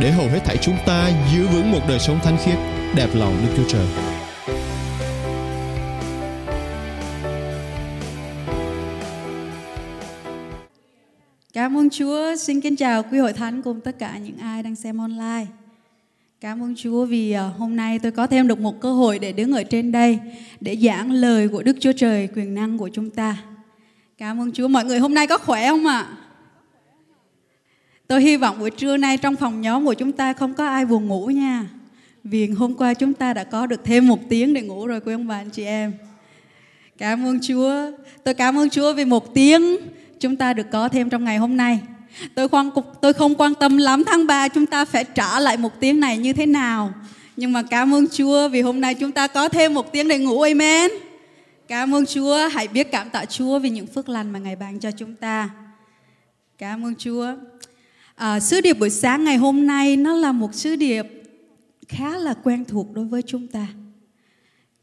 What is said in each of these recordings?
để hầu hết thảy chúng ta giữ vững một đời sống thánh khiết, đẹp lòng Đức Chúa Trời. Cảm ơn Chúa, xin kính chào quý hội thánh cùng tất cả những ai đang xem online. Cảm ơn Chúa vì à, hôm nay tôi có thêm được một cơ hội để đứng ở trên đây để giảng lời của Đức Chúa Trời quyền năng của chúng ta. Cảm ơn Chúa. Mọi người hôm nay có khỏe không ạ? Tôi hy vọng buổi trưa nay trong phòng nhóm của chúng ta không có ai buồn ngủ nha. Vì hôm qua chúng ta đã có được thêm một tiếng để ngủ rồi quý ông bà anh chị em. Cảm ơn Chúa. Tôi cảm ơn Chúa vì một tiếng chúng ta được có thêm trong ngày hôm nay. Tôi không, tôi không quan tâm lắm tháng 3 chúng ta phải trả lại một tiếng này như thế nào. Nhưng mà cảm ơn Chúa vì hôm nay chúng ta có thêm một tiếng để ngủ. Amen. Cảm ơn Chúa. Hãy biết cảm tạ Chúa vì những phước lành mà Ngài ban cho chúng ta. Cảm ơn Chúa. À, sứ điệp buổi sáng ngày hôm nay nó là một sứ điệp khá là quen thuộc đối với chúng ta.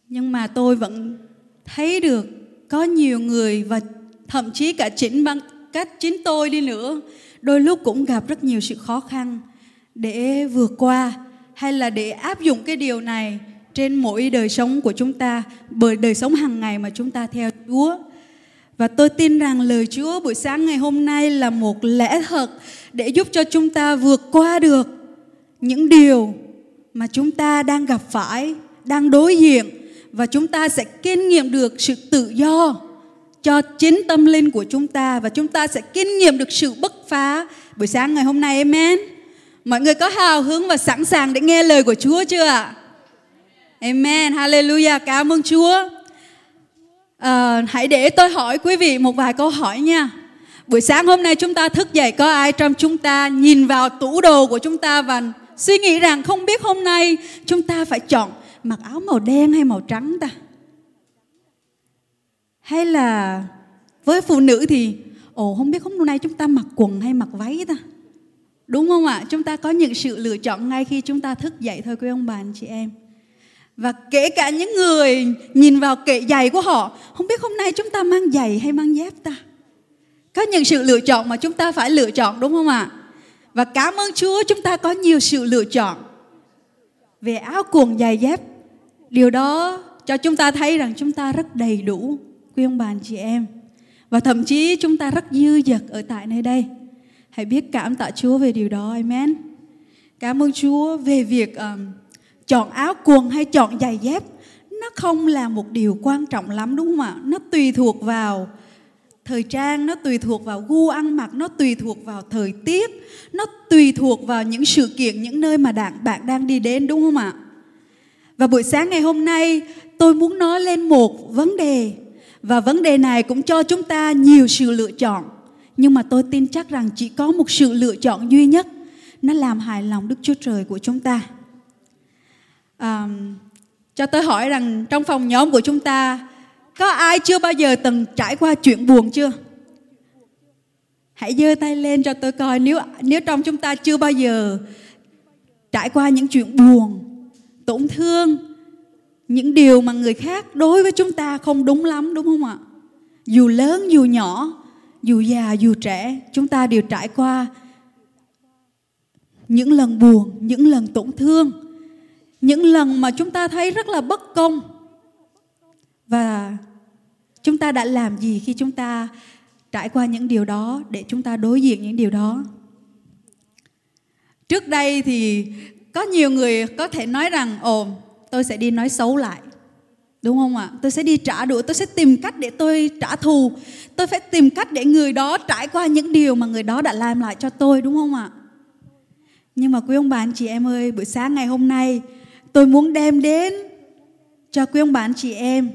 Nhưng mà tôi vẫn thấy được có nhiều người và thậm chí cả chính bằng cách chính tôi đi nữa đôi lúc cũng gặp rất nhiều sự khó khăn để vượt qua hay là để áp dụng cái điều này trên mỗi đời sống của chúng ta bởi đời sống hàng ngày mà chúng ta theo Chúa. Và tôi tin rằng lời Chúa buổi sáng ngày hôm nay là một lẽ thật để giúp cho chúng ta vượt qua được những điều mà chúng ta đang gặp phải, đang đối diện. Và chúng ta sẽ kinh nghiệm được sự tự do cho chính tâm linh của chúng ta. Và chúng ta sẽ kinh nghiệm được sự bứt phá buổi sáng ngày hôm nay. Amen. Mọi người có hào hứng và sẵn sàng để nghe lời của Chúa chưa ạ? Amen. Hallelujah. Cảm ơn Chúa à, hãy để tôi hỏi quý vị một vài câu hỏi nha. Buổi sáng hôm nay chúng ta thức dậy có ai trong chúng ta nhìn vào tủ đồ của chúng ta và suy nghĩ rằng không biết hôm nay chúng ta phải chọn mặc áo màu đen hay màu trắng ta? Hay là với phụ nữ thì ồ không biết hôm nay chúng ta mặc quần hay mặc váy ta? Đúng không ạ? Chúng ta có những sự lựa chọn ngay khi chúng ta thức dậy thôi quý ông bà anh chị em và kể cả những người nhìn vào kệ giày của họ không biết hôm nay chúng ta mang giày hay mang dép ta? Có những sự lựa chọn mà chúng ta phải lựa chọn đúng không ạ? Và cảm ơn chúa chúng ta có nhiều sự lựa chọn. Về áo quần giày dép điều đó cho chúng ta thấy rằng chúng ta rất đầy đủ quý ông bà chị em. Và thậm chí chúng ta rất dư dật ở tại nơi đây. Hãy biết cảm tạ Chúa về điều đó amen. Cảm ơn Chúa về việc um, chọn áo quần hay chọn giày dép, nó không là một điều quan trọng lắm, đúng không ạ? Nó tùy thuộc vào thời trang, nó tùy thuộc vào gu ăn mặc, nó tùy thuộc vào thời tiết, nó tùy thuộc vào những sự kiện, những nơi mà bạn bạn đang đi đến, đúng không ạ? Và buổi sáng ngày hôm nay, tôi muốn nói lên một vấn đề, và vấn đề này cũng cho chúng ta nhiều sự lựa chọn. Nhưng mà tôi tin chắc rằng chỉ có một sự lựa chọn duy nhất, nó làm hài lòng đức chúa trời của chúng ta um, cho tôi hỏi rằng trong phòng nhóm của chúng ta có ai chưa bao giờ từng trải qua chuyện buồn chưa? Hãy giơ tay lên cho tôi coi nếu nếu trong chúng ta chưa bao giờ trải qua những chuyện buồn tổn thương những điều mà người khác đối với chúng ta không đúng lắm đúng không ạ? Dù lớn dù nhỏ dù già dù trẻ chúng ta đều trải qua những lần buồn những lần tổn thương những lần mà chúng ta thấy rất là bất công. Và chúng ta đã làm gì khi chúng ta trải qua những điều đó để chúng ta đối diện những điều đó? Trước đây thì có nhiều người có thể nói rằng, ồ, tôi sẽ đi nói xấu lại. Đúng không ạ? Tôi sẽ đi trả đũa, tôi sẽ tìm cách để tôi trả thù. Tôi phải tìm cách để người đó trải qua những điều mà người đó đã làm lại cho tôi, đúng không ạ? Nhưng mà quý ông bà, anh chị em ơi, buổi sáng ngày hôm nay tôi muốn đem đến cho quý ông bà anh chị em.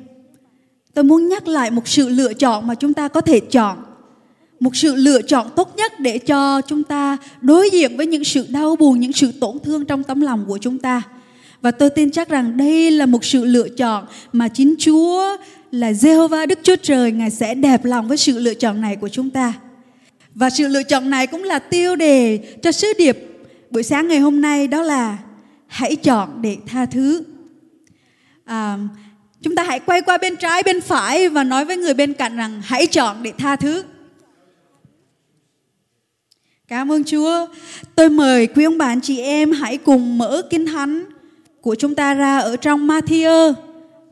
Tôi muốn nhắc lại một sự lựa chọn mà chúng ta có thể chọn. Một sự lựa chọn tốt nhất để cho chúng ta đối diện với những sự đau buồn, những sự tổn thương trong tấm lòng của chúng ta. Và tôi tin chắc rằng đây là một sự lựa chọn mà chính Chúa là Jehovah Đức Chúa Trời, Ngài sẽ đẹp lòng với sự lựa chọn này của chúng ta. Và sự lựa chọn này cũng là tiêu đề cho sứ điệp buổi sáng ngày hôm nay, đó là hãy chọn để tha thứ. À, chúng ta hãy quay qua bên trái bên phải và nói với người bên cạnh rằng hãy chọn để tha thứ. Cảm ơn Chúa. Tôi mời quý ông bà anh chị em hãy cùng mở Kinh Thánh của chúng ta ra ở trong Matthew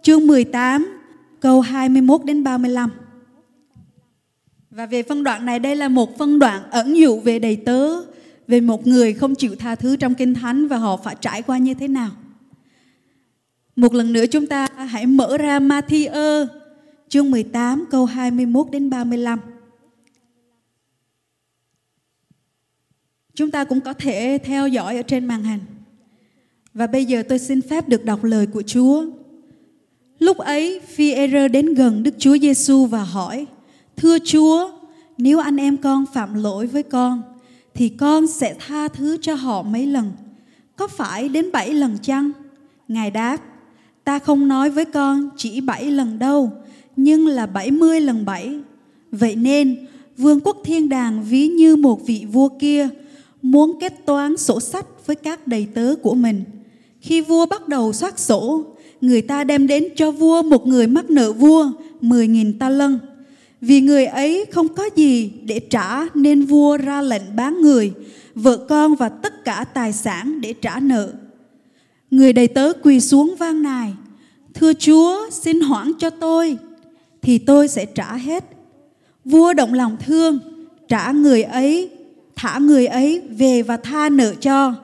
chương 18 câu 21 đến 35. Và về phân đoạn này đây là một phân đoạn ẩn dụ về đầy tớ, về một người không chịu tha thứ trong Kinh Thánh và họ phải trải qua như thế nào. Một lần nữa chúng ta hãy mở ra Matthew chương 18 câu 21 đến 35. Chúng ta cũng có thể theo dõi ở trên màn hình. Và bây giờ tôi xin phép được đọc lời của Chúa. Lúc ấy, phi e đến gần Đức Chúa Giêsu và hỏi: "Thưa Chúa, nếu anh em con phạm lỗi với con, thì con sẽ tha thứ cho họ mấy lần? Có phải đến bảy lần chăng?" Ngài đáp: "Ta không nói với con chỉ bảy lần đâu, nhưng là bảy mươi lần bảy. Vậy nên, vương quốc thiên đàng ví như một vị vua kia muốn kết toán sổ sách với các đầy tớ của mình. Khi vua bắt đầu soát sổ, người ta đem đến cho vua một người mắc nợ vua 10.000 ta lân. Vì người ấy không có gì để trả nên vua ra lệnh bán người, vợ con và tất cả tài sản để trả nợ. Người đầy tớ quỳ xuống vang nài, Thưa Chúa, xin hoãn cho tôi, thì tôi sẽ trả hết. Vua động lòng thương, trả người ấy, thả người ấy về và tha nợ cho.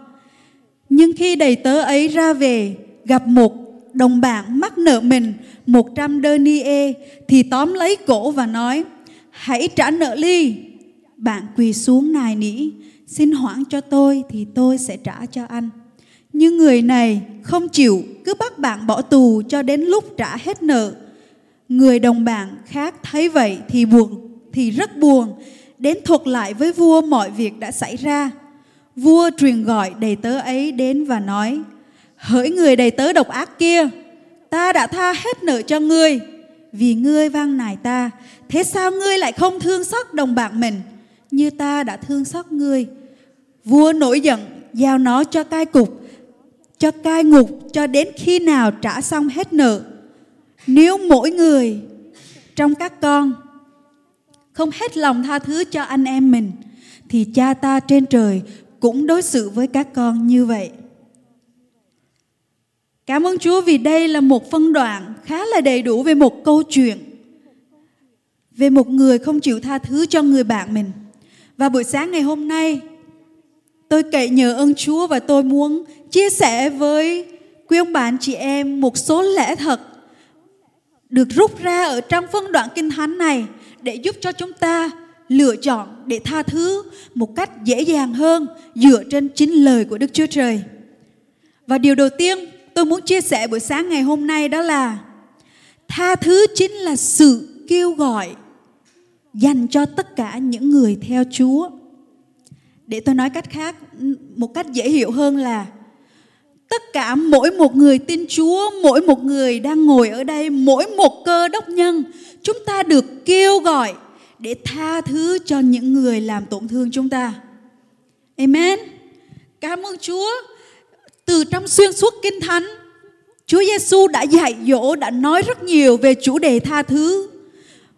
Nhưng khi đầy tớ ấy ra về, gặp một đồng bạn mắc nợ mình 100 denier, thì tóm lấy cổ và nói, hãy trả nợ ly. Bạn quỳ xuống nài nỉ, xin hoãn cho tôi thì tôi sẽ trả cho anh. Nhưng người này không chịu, cứ bắt bạn bỏ tù cho đến lúc trả hết nợ. Người đồng bạn khác thấy vậy thì buồn, thì rất buồn, đến thuật lại với vua mọi việc đã xảy ra. Vua truyền gọi đầy tớ ấy đến và nói hỡi người đầy tớ độc ác kia, ta đã tha hết nợ cho ngươi. Vì ngươi vang nài ta, thế sao ngươi lại không thương xót đồng bạn mình? Như ta đã thương xót ngươi. Vua nổi giận, giao nó cho cai cục, cho cai ngục, cho đến khi nào trả xong hết nợ. Nếu mỗi người trong các con không hết lòng tha thứ cho anh em mình, thì cha ta trên trời cũng đối xử với các con như vậy. Cảm ơn Chúa vì đây là một phân đoạn khá là đầy đủ về một câu chuyện về một người không chịu tha thứ cho người bạn mình. Và buổi sáng ngày hôm nay, tôi cậy nhờ ơn Chúa và tôi muốn chia sẻ với quý ông bạn chị em một số lẽ thật được rút ra ở trong phân đoạn kinh thánh này để giúp cho chúng ta lựa chọn để tha thứ một cách dễ dàng hơn dựa trên chính lời của Đức Chúa Trời. Và điều đầu tiên tôi muốn chia sẻ buổi sáng ngày hôm nay đó là tha thứ chính là sự kêu gọi dành cho tất cả những người theo Chúa. Để tôi nói cách khác, một cách dễ hiểu hơn là tất cả mỗi một người tin Chúa, mỗi một người đang ngồi ở đây, mỗi một cơ đốc nhân, chúng ta được kêu gọi để tha thứ cho những người làm tổn thương chúng ta. Amen. Cảm ơn Chúa từ trong xuyên suốt kinh thánh Chúa Giêsu đã dạy dỗ đã nói rất nhiều về chủ đề tha thứ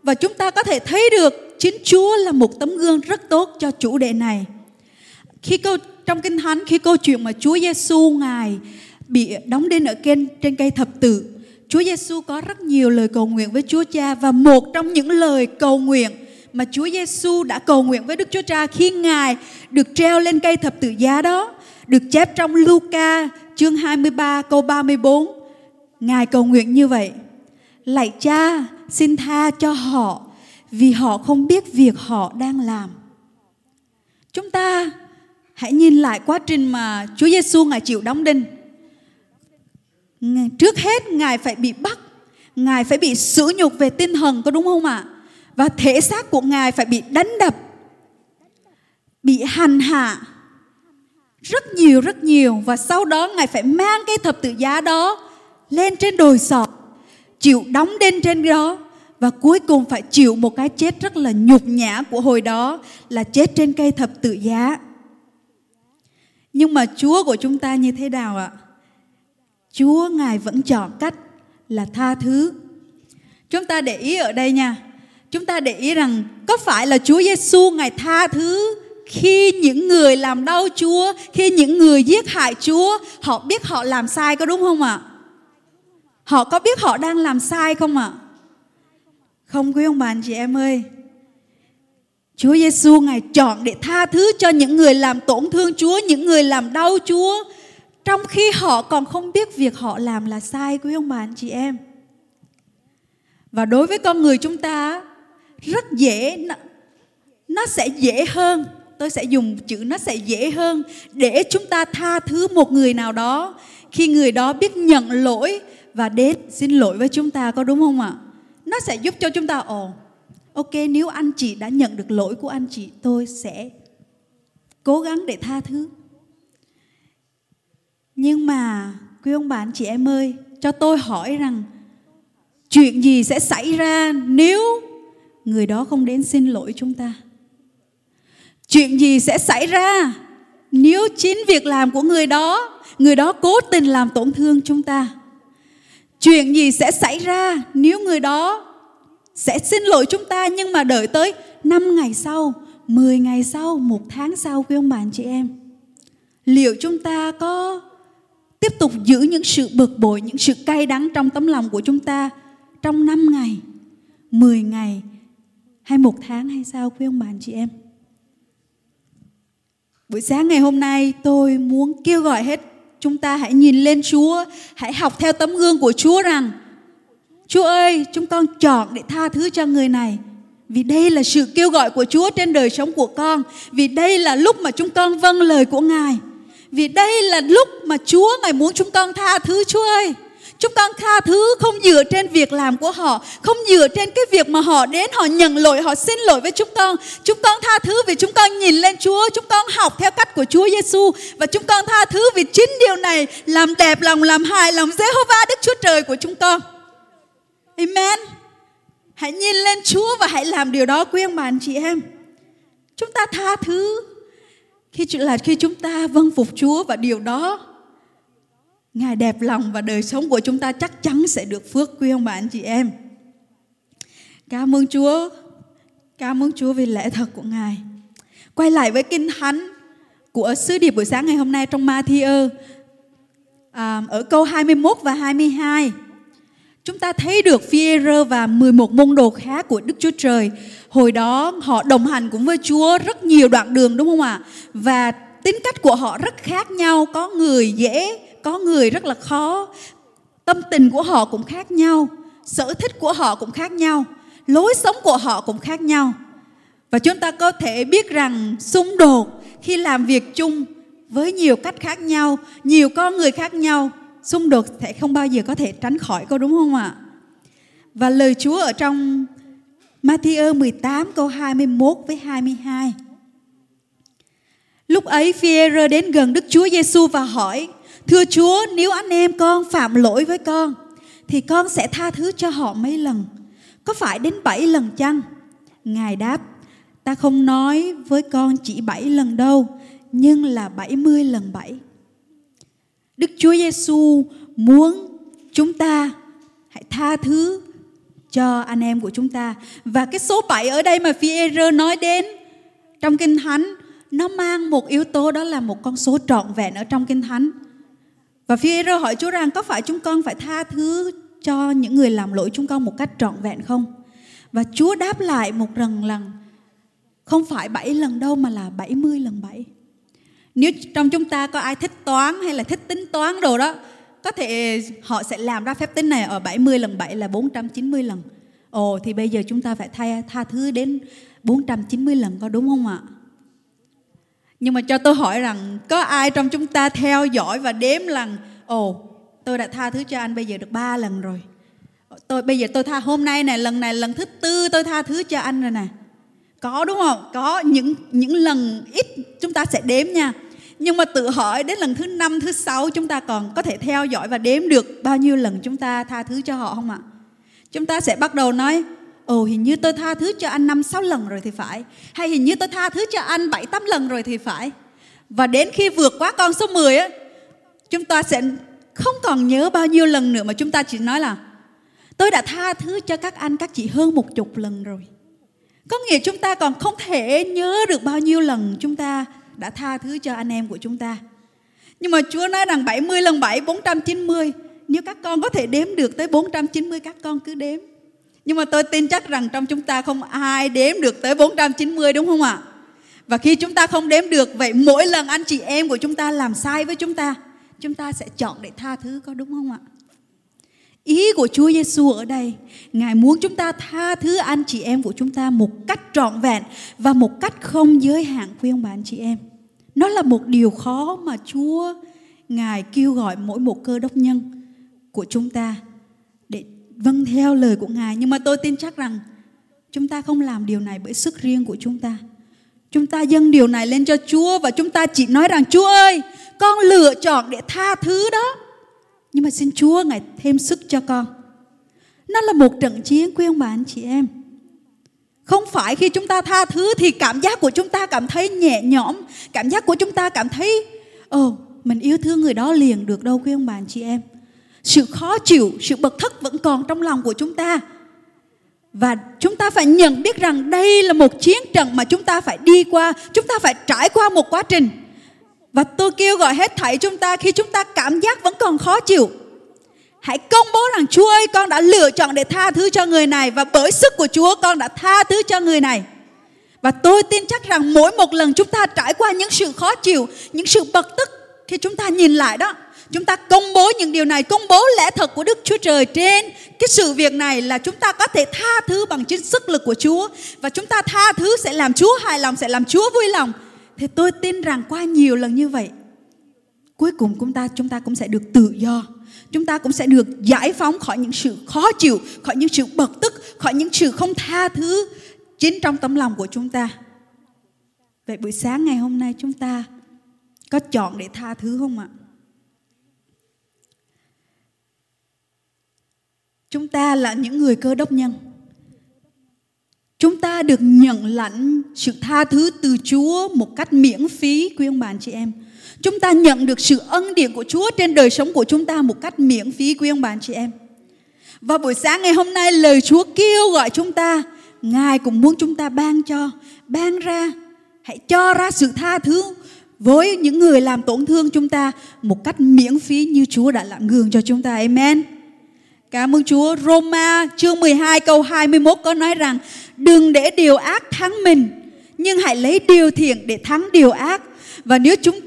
và chúng ta có thể thấy được chính Chúa là một tấm gương rất tốt cho chủ đề này. Khi câu trong kinh thánh khi câu chuyện mà Chúa Giêsu ngài bị đóng đinh ở trên trên cây thập tự, Chúa Giêsu có rất nhiều lời cầu nguyện với Chúa Cha và một trong những lời cầu nguyện mà Chúa Giêsu đã cầu nguyện với Đức Chúa Cha khi ngài được treo lên cây thập tự giá đó được chép trong Luca chương 23 câu 34. Ngài cầu nguyện như vậy. Lạy cha, xin tha cho họ vì họ không biết việc họ đang làm. Chúng ta hãy nhìn lại quá trình mà Chúa Giêsu ngài chịu đóng đinh. Trước hết ngài phải bị bắt, ngài phải bị sỉ nhục về tinh thần có đúng không ạ? Và thể xác của ngài phải bị đánh đập, bị hành hạ, rất nhiều rất nhiều và sau đó ngài phải mang cái thập tự giá đó lên trên đồi sọ, chịu đóng đinh trên đó, và cuối cùng phải chịu một cái chết rất là nhục nhã của hồi đó, là chết trên cây thập tự giá nhưng mà Chúa của chúng ta như thế nào ạ? Chúa Ngài vẫn chọn cách là tha thứ. Chúng ta để ý ở đây nha. Chúng ta để ý rằng có phải là Chúa Giêsu Ngài tha thứ khi những người làm đau Chúa, khi những người giết hại Chúa, họ biết họ làm sai có đúng không ạ? Họ có biết họ đang làm sai không ạ? Không quý ông bà anh chị em ơi. Chúa Giêsu ngài chọn để tha thứ cho những người làm tổn thương Chúa, những người làm đau Chúa, trong khi họ còn không biết việc họ làm là sai quý ông bà anh chị em. Và đối với con người chúng ta rất dễ nó, nó sẽ dễ hơn tôi sẽ dùng chữ nó sẽ dễ hơn để chúng ta tha thứ một người nào đó. Khi người đó biết nhận lỗi và đến xin lỗi với chúng ta, có đúng không ạ? Nó sẽ giúp cho chúng ta, ồ, ok, nếu anh chị đã nhận được lỗi của anh chị, tôi sẽ cố gắng để tha thứ. Nhưng mà, quý ông bà, anh chị em ơi, cho tôi hỏi rằng, chuyện gì sẽ xảy ra nếu người đó không đến xin lỗi chúng ta? Chuyện gì sẽ xảy ra nếu chính việc làm của người đó người đó cố tình làm tổn thương chúng ta chuyện gì sẽ xảy ra nếu người đó sẽ xin lỗi chúng ta nhưng mà đợi tới 5 ngày sau, 10 ngày sau, một tháng sau quý ông bà anh chị em. Liệu chúng ta có tiếp tục giữ những sự bực bội, những sự cay đắng trong tấm lòng của chúng ta trong 5 ngày, 10 ngày hay một tháng hay sao quý ông bà anh chị em? Buổi sáng ngày hôm nay tôi muốn kêu gọi hết chúng ta hãy nhìn lên Chúa, hãy học theo tấm gương của Chúa rằng Chúa ơi, chúng con chọn để tha thứ cho người này. Vì đây là sự kêu gọi của Chúa trên đời sống của con. Vì đây là lúc mà chúng con vâng lời của Ngài. Vì đây là lúc mà Chúa Ngài muốn chúng con tha thứ Chúa ơi. Chúng con tha thứ không dựa trên việc làm của họ, không dựa trên cái việc mà họ đến họ nhận lỗi, họ xin lỗi với chúng con. Chúng con tha thứ vì chúng con nhìn lên Chúa, chúng con học theo cách của Chúa Giêsu và chúng con tha thứ vì chính điều này làm đẹp lòng, làm hài lòng Jehovah Đức Chúa Trời của chúng con. Amen. Hãy nhìn lên Chúa và hãy làm điều đó quý ông bà anh chị em. Chúng ta tha thứ khi là khi chúng ta vâng phục Chúa và điều đó Ngài đẹp lòng và đời sống của chúng ta chắc chắn sẽ được phước quý ông bà anh chị em. Cảm ơn Chúa. Cảm ơn Chúa vì lẽ thật của Ngài. Quay lại với kinh thánh của sứ điệp buổi sáng ngày hôm nay trong Matthew à, ở câu 21 và 22. Chúng ta thấy được Phi-e-rơ và 11 môn đồ khác của Đức Chúa Trời. Hồi đó họ đồng hành cùng với Chúa rất nhiều đoạn đường đúng không ạ? Và tính cách của họ rất khác nhau, có người dễ, có người rất là khó. Tâm tình của họ cũng khác nhau, sở thích của họ cũng khác nhau, lối sống của họ cũng khác nhau. Và chúng ta có thể biết rằng xung đột khi làm việc chung với nhiều cách khác nhau, nhiều con người khác nhau xung đột sẽ không bao giờ có thể tránh khỏi có đúng không ạ? Và lời Chúa ở trong Matthew 18 câu 21 với 22. Lúc ấy phi đến gần Đức Chúa Giêsu và hỏi: "Thưa Chúa, nếu anh em con phạm lỗi với con thì con sẽ tha thứ cho họ mấy lần? Có phải đến bảy lần chăng?" Ngài đáp: "Ta không nói với con chỉ bảy lần đâu, nhưng là bảy mươi lần bảy." Đức Chúa Giêsu muốn chúng ta hãy tha thứ cho anh em của chúng ta. Và cái số 7 ở đây mà Phi-e-rơ nói đến trong Kinh Thánh nó mang một yếu tố đó là một con số trọn vẹn ở trong Kinh Thánh. Và Phi-e-rơ hỏi Chúa rằng có phải chúng con phải tha thứ cho những người làm lỗi chúng con một cách trọn vẹn không? Và Chúa đáp lại một lần lần không phải 7 lần đâu mà là 70 lần 7. Nếu trong chúng ta có ai thích toán hay là thích tính toán đồ đó, có thể họ sẽ làm ra phép tính này ở 70 lần 7 là 490 lần. Ồ thì bây giờ chúng ta phải thay tha thứ đến 490 lần có đúng không ạ? Nhưng mà cho tôi hỏi rằng có ai trong chúng ta theo dõi và đếm lần ồ tôi đã tha thứ cho anh bây giờ được ba lần rồi. Tôi bây giờ tôi tha hôm nay này lần này lần thứ tư tôi tha thứ cho anh rồi nè. Có đúng không? Có những những lần ít chúng ta sẽ đếm nha Nhưng mà tự hỏi đến lần thứ năm, thứ sáu chúng ta còn có thể theo dõi và đếm được bao nhiêu lần chúng ta tha thứ cho họ không ạ? Chúng ta sẽ bắt đầu nói, ồ hình như tôi tha thứ cho anh năm sáu lần rồi thì phải. Hay hình như tôi tha thứ cho anh bảy tám lần rồi thì phải. Và đến khi vượt quá con số 10 á, chúng ta sẽ không còn nhớ bao nhiêu lần nữa mà chúng ta chỉ nói là tôi đã tha thứ cho các anh các chị hơn một chục lần rồi. Có nghĩa chúng ta còn không thể nhớ được bao nhiêu lần chúng ta đã tha thứ cho anh em của chúng ta. Nhưng mà Chúa nói rằng 70 lần 7 490 Nếu các con có thể đếm được tới 490 các con cứ đếm nhưng mà tôi tin chắc rằng trong chúng ta không ai đếm được tới 490 đúng không ạ? Và khi chúng ta không đếm được Vậy mỗi lần anh chị em của chúng ta làm sai với chúng ta Chúng ta sẽ chọn để tha thứ có đúng không ạ? Ý của Chúa Giêsu ở đây, Ngài muốn chúng ta tha thứ anh chị em của chúng ta một cách trọn vẹn và một cách không giới hạn quý ông bà anh chị em. Nó là một điều khó mà Chúa Ngài kêu gọi mỗi một cơ đốc nhân của chúng ta vâng theo lời của Ngài. Nhưng mà tôi tin chắc rằng chúng ta không làm điều này bởi sức riêng của chúng ta. Chúng ta dâng điều này lên cho Chúa và chúng ta chỉ nói rằng Chúa ơi, con lựa chọn để tha thứ đó nhưng mà xin Chúa Ngài thêm sức cho con. Nó là một trận chiến quý ông bà anh chị em. Không phải khi chúng ta tha thứ thì cảm giác của chúng ta cảm thấy nhẹ nhõm, cảm giác của chúng ta cảm thấy ồ, oh, mình yêu thương người đó liền được đâu quý ông bà anh chị em. Sự khó chịu, sự bực thức vẫn còn trong lòng của chúng ta. Và chúng ta phải nhận biết rằng đây là một chiến trận mà chúng ta phải đi qua, chúng ta phải trải qua một quá trình và tôi kêu gọi hết thảy chúng ta khi chúng ta cảm giác vẫn còn khó chịu. Hãy công bố rằng Chúa ơi con đã lựa chọn để tha thứ cho người này và bởi sức của Chúa con đã tha thứ cho người này. Và tôi tin chắc rằng mỗi một lần chúng ta trải qua những sự khó chịu, những sự bực tức khi chúng ta nhìn lại đó, chúng ta công bố những điều này, công bố lẽ thật của Đức Chúa Trời trên. Cái sự việc này là chúng ta có thể tha thứ bằng chính sức lực của Chúa. Và chúng ta tha thứ sẽ làm Chúa hài lòng, sẽ làm Chúa vui lòng. Thì tôi tin rằng qua nhiều lần như vậy cuối cùng chúng ta chúng ta cũng sẽ được tự do. Chúng ta cũng sẽ được giải phóng khỏi những sự khó chịu khỏi những sự bực tức khỏi những sự không tha thứ chính trong tấm lòng của chúng ta. Vậy buổi sáng ngày hôm nay chúng ta có chọn để tha thứ không ạ? Chúng ta là những người cơ đốc nhân Chúng ta được nhận lãnh sự tha thứ từ Chúa một cách miễn phí quý ông bà chị em. Chúng ta nhận được sự ân điển của Chúa trên đời sống của chúng ta một cách miễn phí quý ông bà chị em. Và buổi sáng ngày hôm nay lời Chúa kêu gọi chúng ta, Ngài cũng muốn chúng ta ban cho, ban ra, hãy cho ra sự tha thứ với những người làm tổn thương chúng ta một cách miễn phí như Chúa đã làm gương cho chúng ta. Amen. Cảm ơn Chúa. Roma chương 12 câu 21 có nói rằng đừng để điều ác thắng mình, nhưng hãy lấy điều thiện để thắng điều ác. Và nếu chúng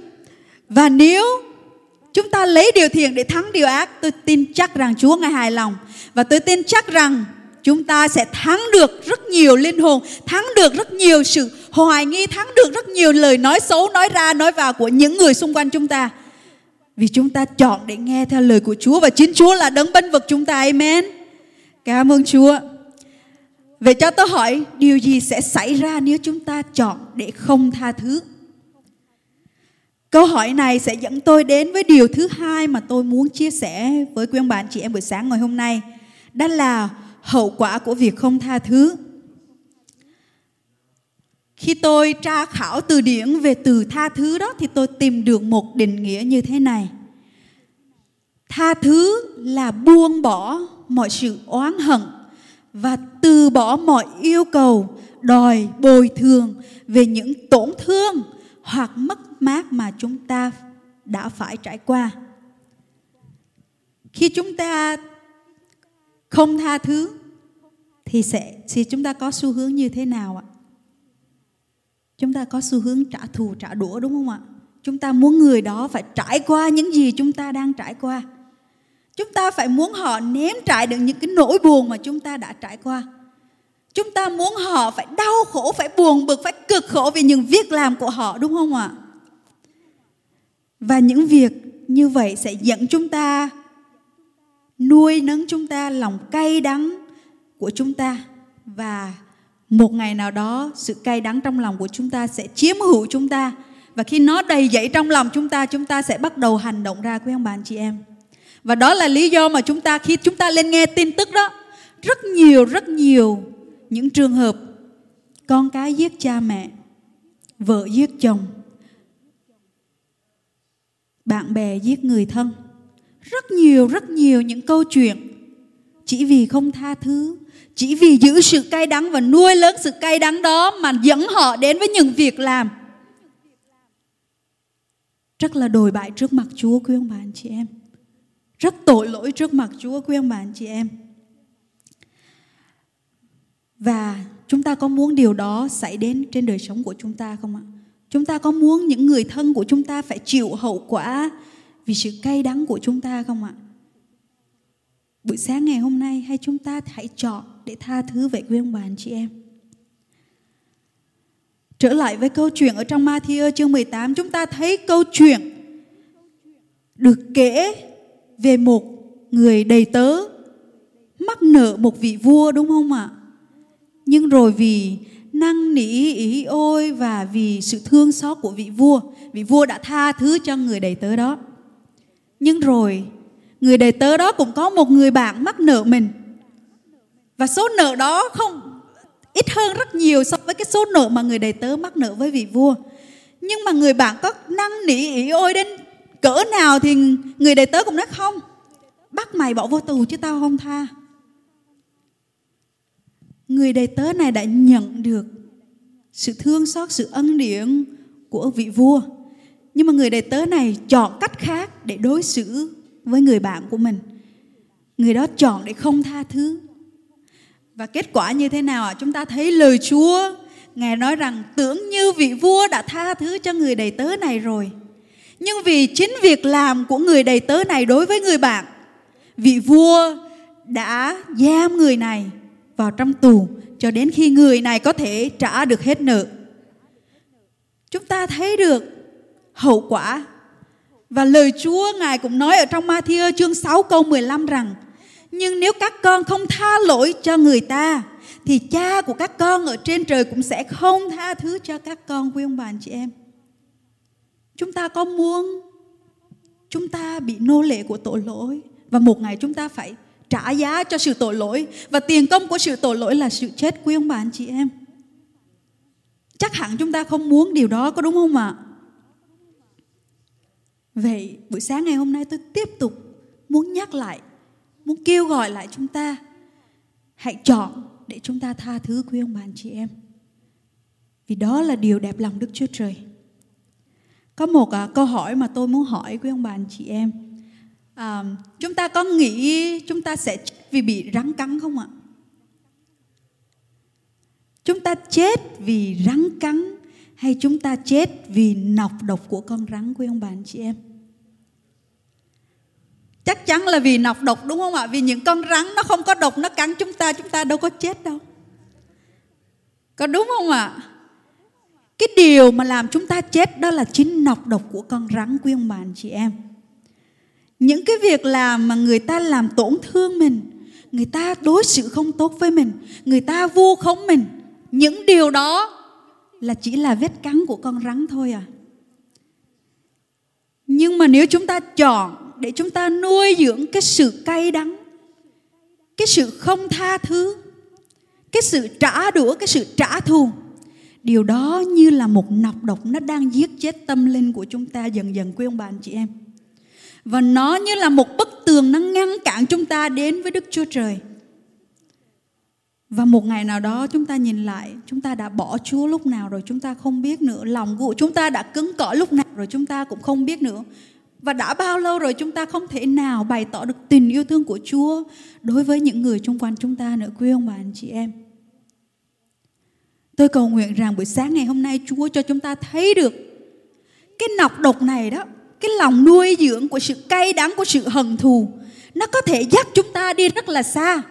và nếu chúng ta lấy điều thiện để thắng điều ác, tôi tin chắc rằng Chúa ngài hài lòng và tôi tin chắc rằng chúng ta sẽ thắng được rất nhiều linh hồn, thắng được rất nhiều sự hoài nghi, thắng được rất nhiều lời nói xấu nói ra nói vào của những người xung quanh chúng ta. Vì chúng ta chọn để nghe theo lời của Chúa và chính Chúa là đấng bênh vực chúng ta. Amen. Cảm ơn Chúa. Vậy cho tôi hỏi, điều gì sẽ xảy ra nếu chúng ta chọn để không tha thứ? Câu hỏi này sẽ dẫn tôi đến với điều thứ hai mà tôi muốn chia sẻ với quý ông bạn chị em buổi sáng ngày hôm nay. Đó là hậu quả của việc không tha thứ. Khi tôi tra khảo từ điển về từ tha thứ đó, thì tôi tìm được một định nghĩa như thế này. Tha thứ là buông bỏ mọi sự oán hận và từ bỏ mọi yêu cầu, đòi bồi thường về những tổn thương hoặc mất mát mà chúng ta đã phải trải qua. Khi chúng ta không tha thứ, thì sẽ, thì chúng ta có xu hướng như thế nào ạ? Chúng ta có xu hướng trả thù, trả đũa, đúng không ạ? Chúng ta muốn người đó phải trải qua những gì chúng ta đang trải qua. Chúng ta phải muốn họ nếm trải được những cái nỗi buồn mà chúng ta đã trải qua. Chúng ta muốn họ phải đau khổ, phải buồn bực, phải cực khổ vì những việc làm của họ, đúng không ạ? Và những việc như vậy sẽ dẫn chúng ta nuôi nấng chúng ta, lòng cay đắng của chúng ta và một ngày nào đó, sự cay đắng trong lòng của chúng ta sẽ chiếm hữu chúng ta. Và khi nó đầy dẫy trong lòng chúng ta chúng ta sẽ bắt đầu hành động ra, quý ông bà anh chị em. Và đó là lý do mà chúng ta, khi chúng ta lên nghe tin tức đó, rất nhiều rất nhiều những trường hợp con cái giết cha mẹ, vợ giết chồng, bạn bè giết người thân. Rất nhiều rất nhiều những câu chuyện chỉ vì không tha thứ chỉ vì giữ sự cay đắng và nuôi lớn sự cay đắng đó mà dẫn họ đến với những việc làm. Rất là đồi bại trước mặt Chúa, quý ông bà anh chị em. Rất tội lỗi trước mặt Chúa, quý ông bà anh chị em. Và chúng ta có muốn điều đó xảy đến trên đời sống của chúng ta không ạ? Chúng ta có muốn những người thân của chúng ta phải chịu hậu quả vì sự cay đắng của chúng ta không ạ? Buổi sáng ngày hôm nay, hay chúng ta hãy chọn để tha thứ vậy quý ông bà anh chị em Trở lại với câu chuyện ở trong Matthew chương 18 chúng ta thấy câu chuyện được kể về một người đầy tớ mắc nợ một vị vua đúng không ạ? Nhưng rồi vì năng nỉ ý ôi và vì sự thương xót của vị vua, vị vua đã tha thứ cho người đầy tớ đó. Nhưng rồi người đầy tớ đó cũng có một người bạn mắc nợ mình. Và số nợ đó không ít hơn rất nhiều so với cái số nợ mà người đầy tớ mắc nợ với vị vua. Nhưng mà người bạn có năng nỉ ý ôi đến cỡ nào thì người đầy tớ cũng nói không. Bắt mày bỏ vô tù chứ tao không tha. Người đầy tớ này đã nhận được sự thương xót, sự ân điển của vị vua. Nhưng mà người đầy tớ này chọn cách khác để đối xử với người bạn của mình. Người đó chọn để không tha thứ. Và kết quả như thế nào ạ? Chúng ta thấy lời Chúa Ngài nói rằng tưởng như vị vua đã tha thứ cho người đầy tớ này rồi. Nhưng vì chính việc làm của người đầy tớ này đối với người bạn, vị vua đã giam người này vào trong tù cho đến khi người này có thể trả được hết nợ. Chúng ta thấy được hậu quả và lời Chúa Ngài cũng nói ở trong Matthew chương 6 câu 15 rằng nhưng nếu các con không tha lỗi cho người ta, thì cha của các con ở trên trời cũng sẽ không tha thứ cho các con, quý ông bà anh chị em. Chúng ta có muốn chúng ta bị nô lệ của tội lỗi và một ngày chúng ta phải trả giá cho sự tội lỗi và tiền công của sự tội lỗi là sự chết, quý ông bà anh chị em. Chắc hẳn chúng ta không muốn điều đó, có đúng không ạ? Vậy buổi sáng ngày hôm nay tôi tiếp tục muốn nhắc lại muốn kêu gọi lại chúng ta hãy chọn để chúng ta tha thứ quý ông bà anh chị em. Vì đó là điều đẹp lòng đức chúa trời. Có một à, câu hỏi mà tôi muốn hỏi quý ông bà anh chị em. À, chúng ta có nghĩ chúng ta sẽ chết vì bị rắn cắn không ạ? Chúng ta chết vì rắn cắn hay chúng ta chết vì nọc độc của con rắn quý ông bà anh chị em? Chắc chắn là vì nọc độc đúng không ạ? Vì những con rắn nó không có độc, nó cắn chúng ta chúng ta đâu có chết đâu. Có đúng không ạ? Cái điều mà làm chúng ta chết đó là chính nọc độc của con rắn, quý ông bà, anh chị em. Những cái việc làm mà người ta làm tổn thương mình, người ta đối xử không tốt với mình, người ta vu khống mình, những điều đó là chỉ là vết cắn của con rắn thôi à. Nhưng mà nếu chúng ta chọn để chúng ta nuôi dưỡng cái sự cay đắng, cái sự không tha thứ, cái sự trả đũa, cái sự trả thù. Điều đó như là một nọc độc nó đang giết chết tâm linh của chúng ta dần dần, quý ông bà anh chị em. Và nó như là một bức tường nó ngăn cản chúng ta đến với đức chúa trời. Và một ngày nào đó chúng ta nhìn lại, chúng ta đã bỏ chúa lúc nào rồi chúng ta không biết nữa. Lòng của chúng ta đã cứng cỏi lúc nào rồi chúng ta cũng không biết nữa và đã bao lâu rồi chúng ta không thể nào bày tỏ được tình yêu thương của Chúa đối với những người xung quanh chúng ta nữa quý ông bà anh chị em. Tôi cầu nguyện rằng buổi sáng ngày hôm nay Chúa cho chúng ta thấy được cái nọc độc này đó, cái lòng nuôi dưỡng của sự cay đắng của sự hận thù, nó có thể dắt chúng ta đi rất là xa.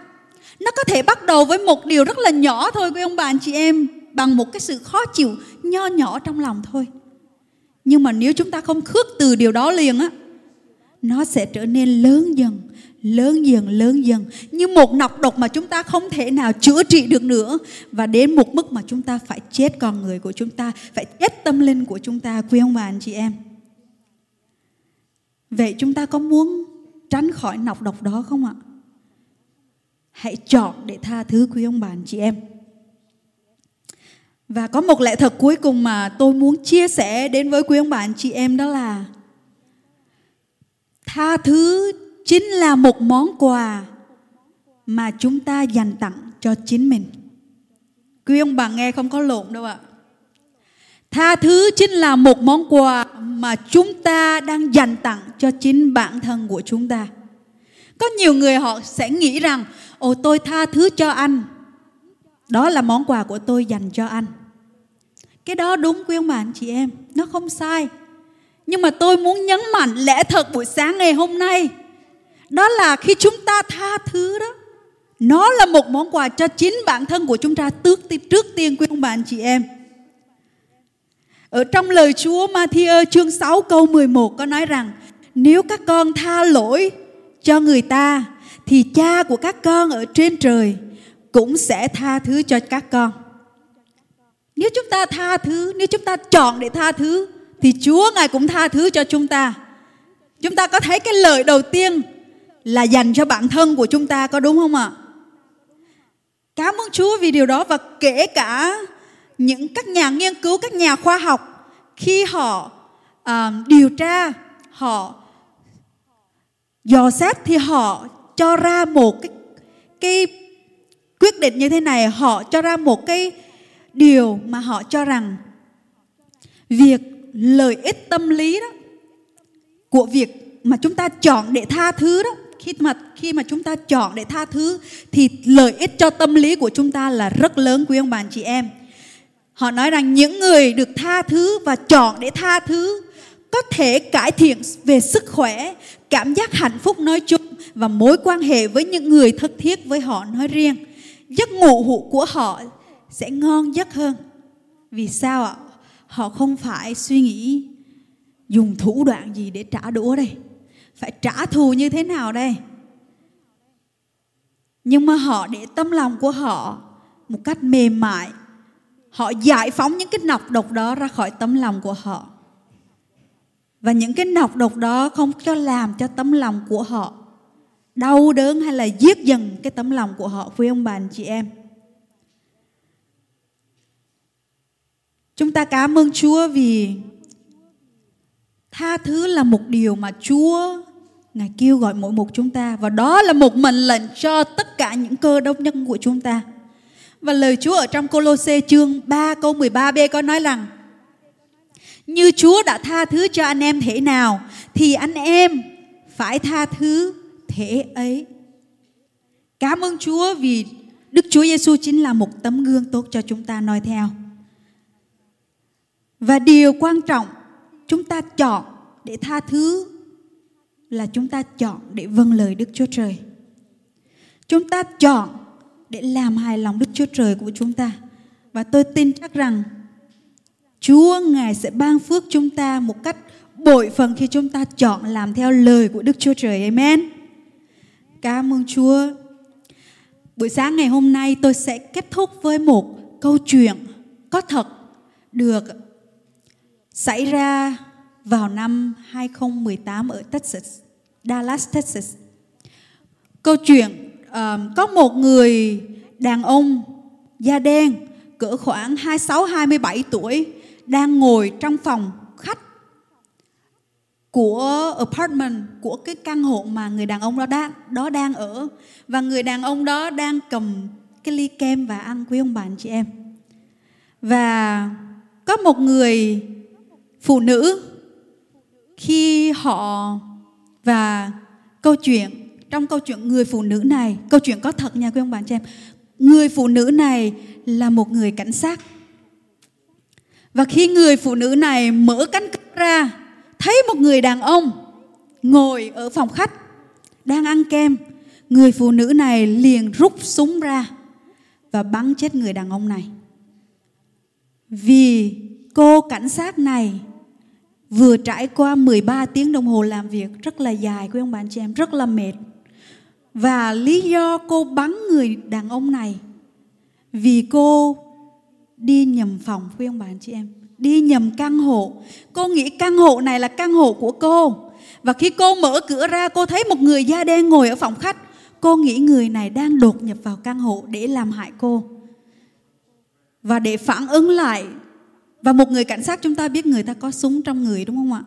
Nó có thể bắt đầu với một điều rất là nhỏ thôi quý ông bà anh chị em, bằng một cái sự khó chịu nho nhỏ trong lòng thôi nhưng mà nếu chúng ta không khước từ điều đó liền á, nó sẽ trở nên lớn dần lớn dần lớn dần. Như một nọc độc mà chúng ta không thể nào chữa trị được nữa. Và đến một mức mà chúng ta phải chết con người của chúng ta, phải chết tâm linh của chúng ta, quý ông bà anh chị em. Vậy chúng ta có muốn tránh khỏi nọc độc đó không ạ? Hãy chọn để tha thứ quý ông bà anh chị em và có một lẽ thật cuối cùng mà tôi muốn chia sẻ đến với quý ông bà anh chị em đó là tha thứ chính là một món quà mà chúng ta dành tặng cho chính mình. Quý ông bà nghe không có lộn đâu ạ. Tha thứ chính là một món quà mà chúng ta đang dành tặng cho chính bản thân của chúng ta. Có nhiều người họ sẽ nghĩ rằng, ồ tôi tha thứ cho anh. Đó là món quà của tôi dành cho anh. Cái đó đúng quý ông bà anh chị em, nó không sai. Nhưng mà tôi muốn nhấn mạnh lẽ thật buổi sáng ngày hôm nay đó là khi chúng ta tha thứ đó nó là một món quà cho chính bản thân của chúng ta trước trước tiên quý ông bà anh chị em ở trong lời Chúa Matthew chương 6 câu 11 có nói rằng nếu các con tha lỗi cho người ta thì cha của các con ở trên trời cũng sẽ tha thứ cho các con. Nếu chúng ta tha thứ, nếu chúng ta chọn để tha thứ thì Chúa Ngài cũng tha thứ cho chúng ta. Chúng ta có thấy cái lời đầu tiên là dành cho bản thân của chúng ta có đúng không ạ? Cảm ơn Chúa vì điều đó và kể cả những các nhà nghiên cứu, các nhà khoa học khi họ uh, điều tra, họ dò xét thì họ cho ra một cái cái quyết định như thế này, họ cho ra một cái điều mà họ cho rằng việc lợi ích tâm lý đó của việc mà chúng ta chọn để tha thứ đó khi mà khi mà chúng ta chọn để tha thứ thì lợi ích cho tâm lý của chúng ta là rất lớn quý ông bà chị em. Họ nói rằng những người được tha thứ và chọn để tha thứ có thể cải thiện về sức khỏe, cảm giác hạnh phúc nói chung và mối quan hệ với những người thân thiết với họ nói riêng. Giấc ngủ của họ sẽ ngon giấc hơn. Vì sao ạ? Họ không phải suy nghĩ dùng thủ đoạn gì để trả đũa đây. Phải trả thù như thế nào đây? Nhưng mà họ để tâm lòng của họ một cách mềm mại. Họ giải phóng những cái nọc độc đó ra khỏi tấm lòng của họ. Và những cái nọc độc đó không cho làm cho tấm lòng của họ đau đớn hay là giết dần cái tấm lòng của họ với ông bà, anh chị em. Chúng ta cảm ơn chúa vì tha thứ là một điều mà chúa, Ngài kêu gọi mỗi một chúng ta và đó là một mệnh lệnh cho tất cả những cơ đốc nhân của chúng ta. Và lời Chúa ở trong Colosse chương 3 câu 13b có nói rằng, Như Chúa đã tha thứ cho anh em thế nào, thì anh em phải tha thứ thế ấy. Cảm ơn Chúa vì Đức Chúa Giêsu chính là một tấm gương tốt cho chúng ta noi theo. Và điều quan trọng, chúng ta chọn để tha thứ là chúng ta chọn để vâng lời Đức Chúa Trời. Chúng ta chọn để làm hài lòng Đức Chúa Trời của chúng ta. Và tôi tin chắc rằng Chúa Ngài sẽ ban phước chúng ta một cách bội phần khi chúng ta chọn làm theo lời của Đức Chúa Trời. Amen. Cảm ơn Chúa. Buổi sáng ngày hôm nay tôi sẽ kết thúc với một câu chuyện có thật được xảy ra vào năm 2018 ở Texas, Dallas, Texas. Câu chuyện um, có một người đàn ông da đen cỡ khoảng 26 27 tuổi đang ngồi trong phòng khách của apartment của cái căn hộ mà người đàn ông đó đang đó đang ở và người đàn ông đó đang cầm cái ly kem và ăn quý ông bà anh chị em và có một người phụ nữ, khi họ và câu chuyện, trong câu chuyện người phụ nữ này, câu chuyện có thật nha quý ông bà chị em, người phụ nữ này là một người cảnh sát. Và khi người phụ nữ này mở cánh cửa ra, thấy một người đàn ông ngồi ở phòng khách, đang ăn kem, người phụ nữ này liền rút súng ra và bắn chết người đàn ông này. Vì cô cảnh sát này vừa trải qua 13 tiếng đồng hồ làm việc rất là dài quý ông bạn chị em, rất là mệt. Và lý do cô bắn người đàn ông này vì cô đi nhầm phòng quý ông bạn chị em, đi nhầm căn hộ. Cô nghĩ căn hộ này là căn hộ của cô. Và khi cô mở cửa ra cô thấy một người da đen ngồi ở phòng khách. Cô nghĩ người này đang đột nhập vào căn hộ để làm hại cô. Và để phản ứng lại và một người cảnh sát chúng ta biết người ta có súng trong người, đúng không ạ?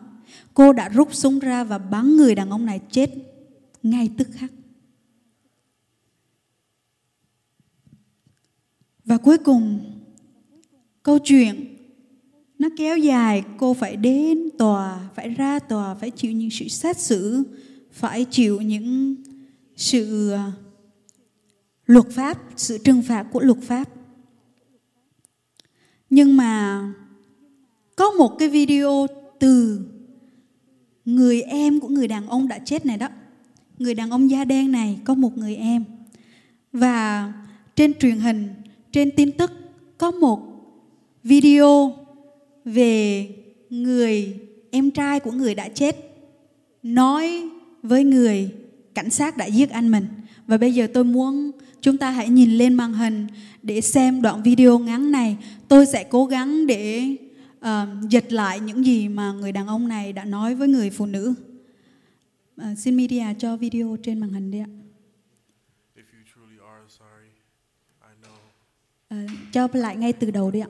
Cô đã rút súng ra và bắn người đàn ông này chết ngay tức khắc. Và cuối cùng, câu chuyện, nó kéo dài, cô phải đến tòa, phải ra tòa, phải chịu những sự xét xử, phải chịu những sự ờ, luật pháp, sự trừng phạt của luật pháp nhưng mà có một cái video từ người em của người đàn ông đã chết này đó. Người đàn ông da đen này, có một người em. Và trên truyền hình, trên tin tức có một video về người em trai của người đã chết nói với người cảnh sát đã giết anh mình. Và bây giờ tôi muốn chúng ta hãy nhìn lên màn hình để xem đoạn video ngắn này. Tôi sẽ cố gắng để uh, dịch lại những gì mà người đàn ông này đã nói với người phụ nữ. Uh, xin media cho video trên màn hình đi ạ. Uh, cho lại ngay từ đầu đi ạ.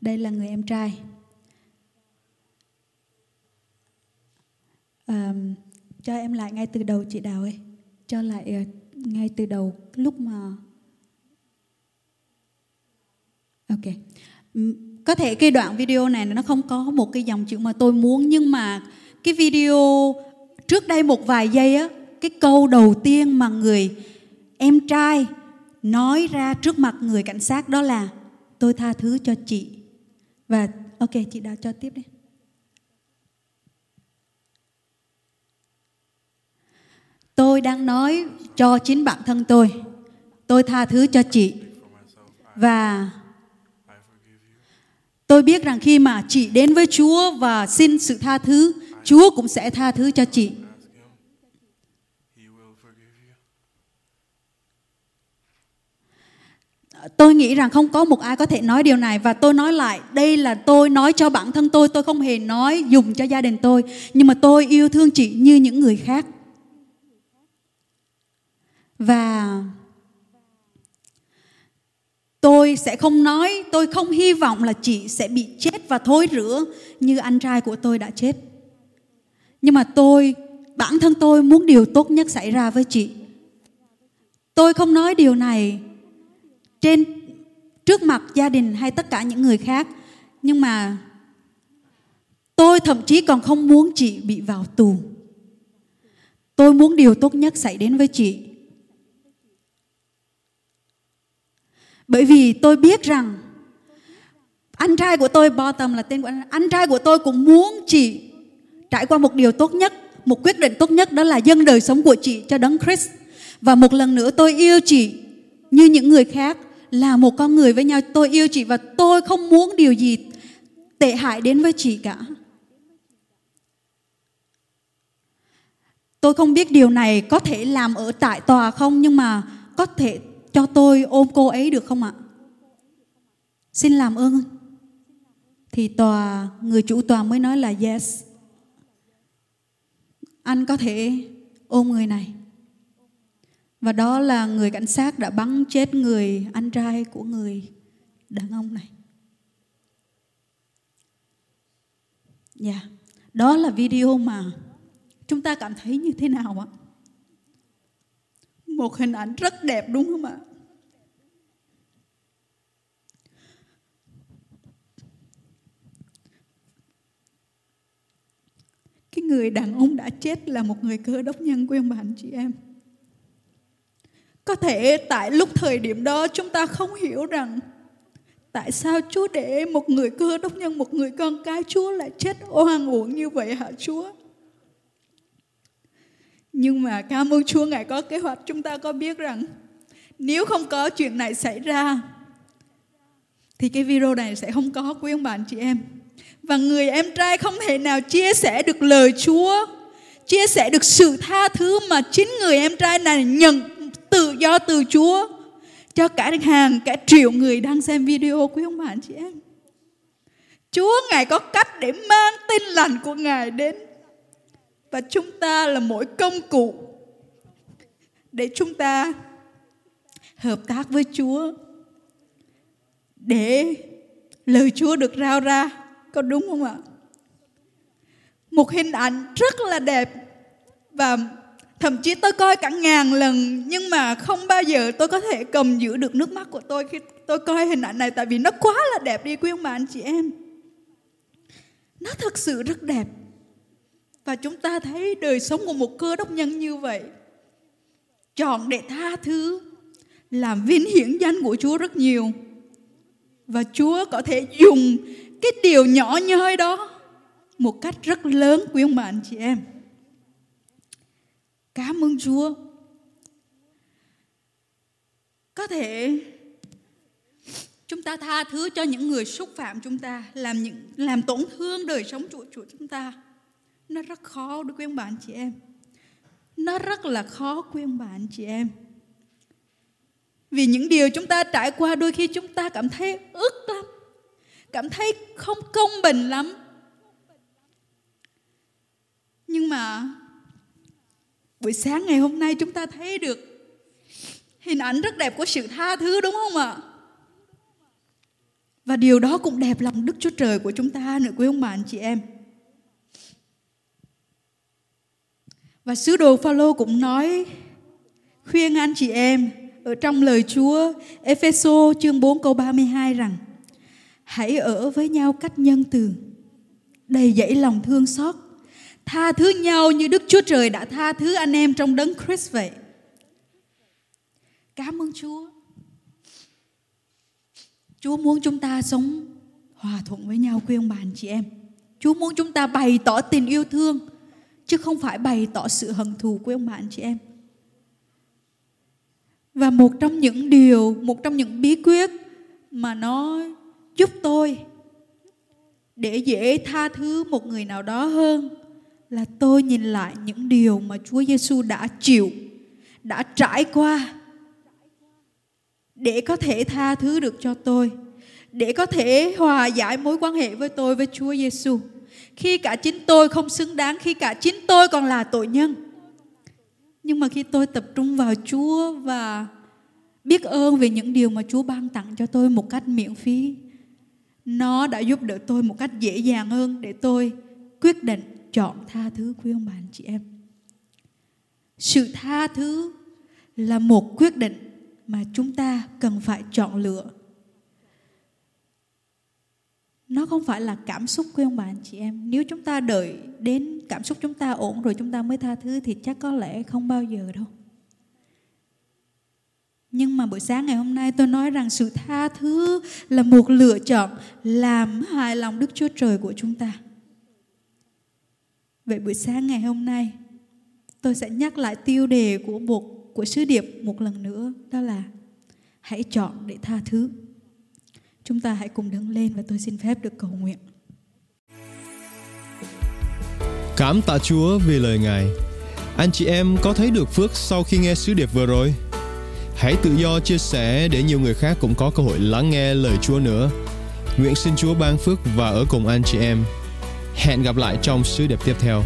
Đây là người em trai. À, cho em lại ngay từ đầu chị đào ơi. Cho lại uh, ngay từ đầu lúc mà ok ừ, có thể cái đoạn video này nó không có một cái dòng chữ mà tôi muốn, nhưng mà cái video trước đây một vài giây á, cái câu đầu tiên mà người em trai nói ra trước mặt người cảnh sát đó là, tôi tha thứ cho chị và, ok, chị đã cho tiếp đi. Tôi đang nói cho chính bản thân tôi. Tôi tha thứ cho chị. Và tôi biết rằng khi mà chị đến với Chúa và xin sự tha thứ, Chúa cũng sẽ tha thứ cho chị. tôi nghĩ rằng không có một ai có thể nói điều này và tôi nói lại đây là tôi nói cho bản thân tôi tôi không hề nói dùng cho gia đình tôi nhưng mà tôi yêu thương chị như những người khác và tôi sẽ không nói, tôi không hy vọng là chị sẽ bị chết và thối rữa như anh trai của tôi đã chết. Nhưng mà tôi, bản thân tôi muốn điều tốt nhất xảy ra với chị. Tôi không nói điều này trên, trước mặt gia đình hay tất cả những người khác, nhưng mà tôi thậm chí còn không muốn chị bị vào tù. Tôi muốn điều tốt nhất xảy đến với chị. Bởi vì tôi biết rằng anh trai của tôi bottom là tên của anh. Anh trai của tôi cũng muốn chị trải qua một điều tốt nhất, một quyết định tốt nhất, đó là dâng đời sống của chị cho đấng Christ. Và một lần nữa tôi yêu chị như những người khác, là một con người với nhau. Tôi yêu chị và tôi không muốn điều gì tệ hại đến với chị cả. Tôi không biết điều này có thể làm ở tại tòa không, nhưng mà có thể cho tôi ôm cô ấy được không ạ xin làm ơn thì tòa người chủ tòa mới nói là yes anh có thể ôm người này và đó là người cảnh sát đã bắn chết người anh trai của người đàn ông này. Dạ, yeah. đó là video mà chúng ta cảm thấy như thế nào ạ? Một hình ảnh rất đẹp đúng không ạ? Cái người đàn ông đã chết là một người cơ đốc nhân của ông bà anh chị em. Có thể tại lúc thời điểm đó chúng ta không hiểu rằng tại sao Chúa để một người cơ đốc nhân, một người con cái Chúa lại chết oan uổng như vậy hả Chúa? Nhưng mà cảm ơn Chúa Ngài có kế hoạch, chúng ta có biết rằng nếu không có chuyện này xảy ra, thì cái video này sẽ không có, quý ông bạn chị em. Và người em trai không thể nào chia sẻ được lời Chúa, chia sẻ được sự tha thứ mà chính người em trai này nhận tự do từ Chúa cho cả hàng, cả triệu người đang xem video, quý ông bạn chị em. Chúa Ngài có cách để mang tin lành của Ngài đến và chúng ta là mỗi công cụ để chúng ta hợp tác với Chúa để lời Chúa được rao ra. Có đúng không ạ? Một hình ảnh rất là đẹp. Và thậm chí tôi coi cả ngàn lần, nhưng mà không bao giờ tôi có thể cầm giữ được nước mắt của tôi khi tôi coi hình ảnh này, tại vì nó quá là đẹp đi, quý ông bà, anh chị em. Nó thật sự rất đẹp và chúng ta thấy đời sống của một cơ đốc nhân như vậy. Chọn để tha thứ, làm vinh hiển danh của Chúa rất nhiều. Và Chúa có thể dùng cái điều nhỏ nhoi đó một cách rất lớn, quý ông bà, anh chị em. Cảm ơn Chúa. Có thể chúng ta tha thứ cho những người xúc phạm chúng ta, làm những, làm tổn thương đời sống của chủ chúng ta nó rất khó đối với ông bạn chị em. Nó rất là khó, quý ông bạn chị em. Vì những điều chúng ta trải qua đôi khi chúng ta cảm thấy ức lắm. Cảm thấy không công bình lắm. Nhưng mà buổi sáng ngày hôm nay chúng ta thấy được hình ảnh rất đẹp của sự tha thứ, đúng không ạ? Và điều đó cũng đẹp lòng Đức Chúa Trời của chúng ta nữa, quý ông bà anh chị em. Và sứ đồ Phaolô cũng nói, khuyên anh chị em, ở trong lời Chúa Epheso chương 4 câu 32 rằng, hãy ở với nhau cách nhân từ, đầy dẫy lòng thương xót tha thứ nhau như Đức Chúa Trời đã tha thứ anh em trong đấng Christ vậy. Cảm ơn Chúa. Chúa muốn chúng ta sống hòa thuận với nhau quý ông bà anh chị em. Chúa muốn chúng ta bày tỏ tình yêu thương chứ không phải bày tỏ sự hận thù của ông bà anh chị em. Và một trong những điều, một trong những bí quyết mà nó giúp tôi để dễ tha thứ một người nào đó hơn là tôi nhìn lại những điều mà Chúa Giêsu đã chịu, đã trải qua để có thể tha thứ được cho tôi, để có thể hòa giải mối quan hệ với tôi với Chúa Giêsu. Khi cả chính tôi không xứng đáng, khi cả chính tôi còn là tội nhân. Nhưng mà khi tôi tập trung vào Chúa và biết ơn về những điều mà Chúa ban tặng cho tôi một cách miễn phí, nó đã giúp đỡ tôi một cách dễ dàng hơn để tôi quyết định chọn tha thứ quý ông bà anh chị em. Sự tha thứ là một quyết định mà chúng ta cần phải chọn lựa nó không phải là cảm xúc của ông bà anh chị em nếu chúng ta đợi đến cảm xúc chúng ta ổn rồi chúng ta mới tha thứ thì chắc có lẽ không bao giờ đâu nhưng mà buổi sáng ngày hôm nay tôi nói rằng sự tha thứ là một lựa chọn làm hài lòng Đức Chúa Trời của chúng ta. Vậy buổi sáng ngày hôm nay, tôi sẽ nhắc lại tiêu đề của một của sứ điệp một lần nữa, đó là hãy chọn để tha thứ. Chúng ta hãy cùng đứng lên và tôi xin phép được cầu nguyện. Cảm tạ Chúa vì lời Ngài. Anh chị em có thấy được phước sau khi nghe sứ điệp vừa rồi? Hãy tự do chia sẻ để nhiều người khác cũng có cơ hội lắng nghe lời Chúa nữa. Nguyện xin Chúa ban phước và ở cùng anh chị em. Hẹn gặp lại trong sứ điệp tiếp theo.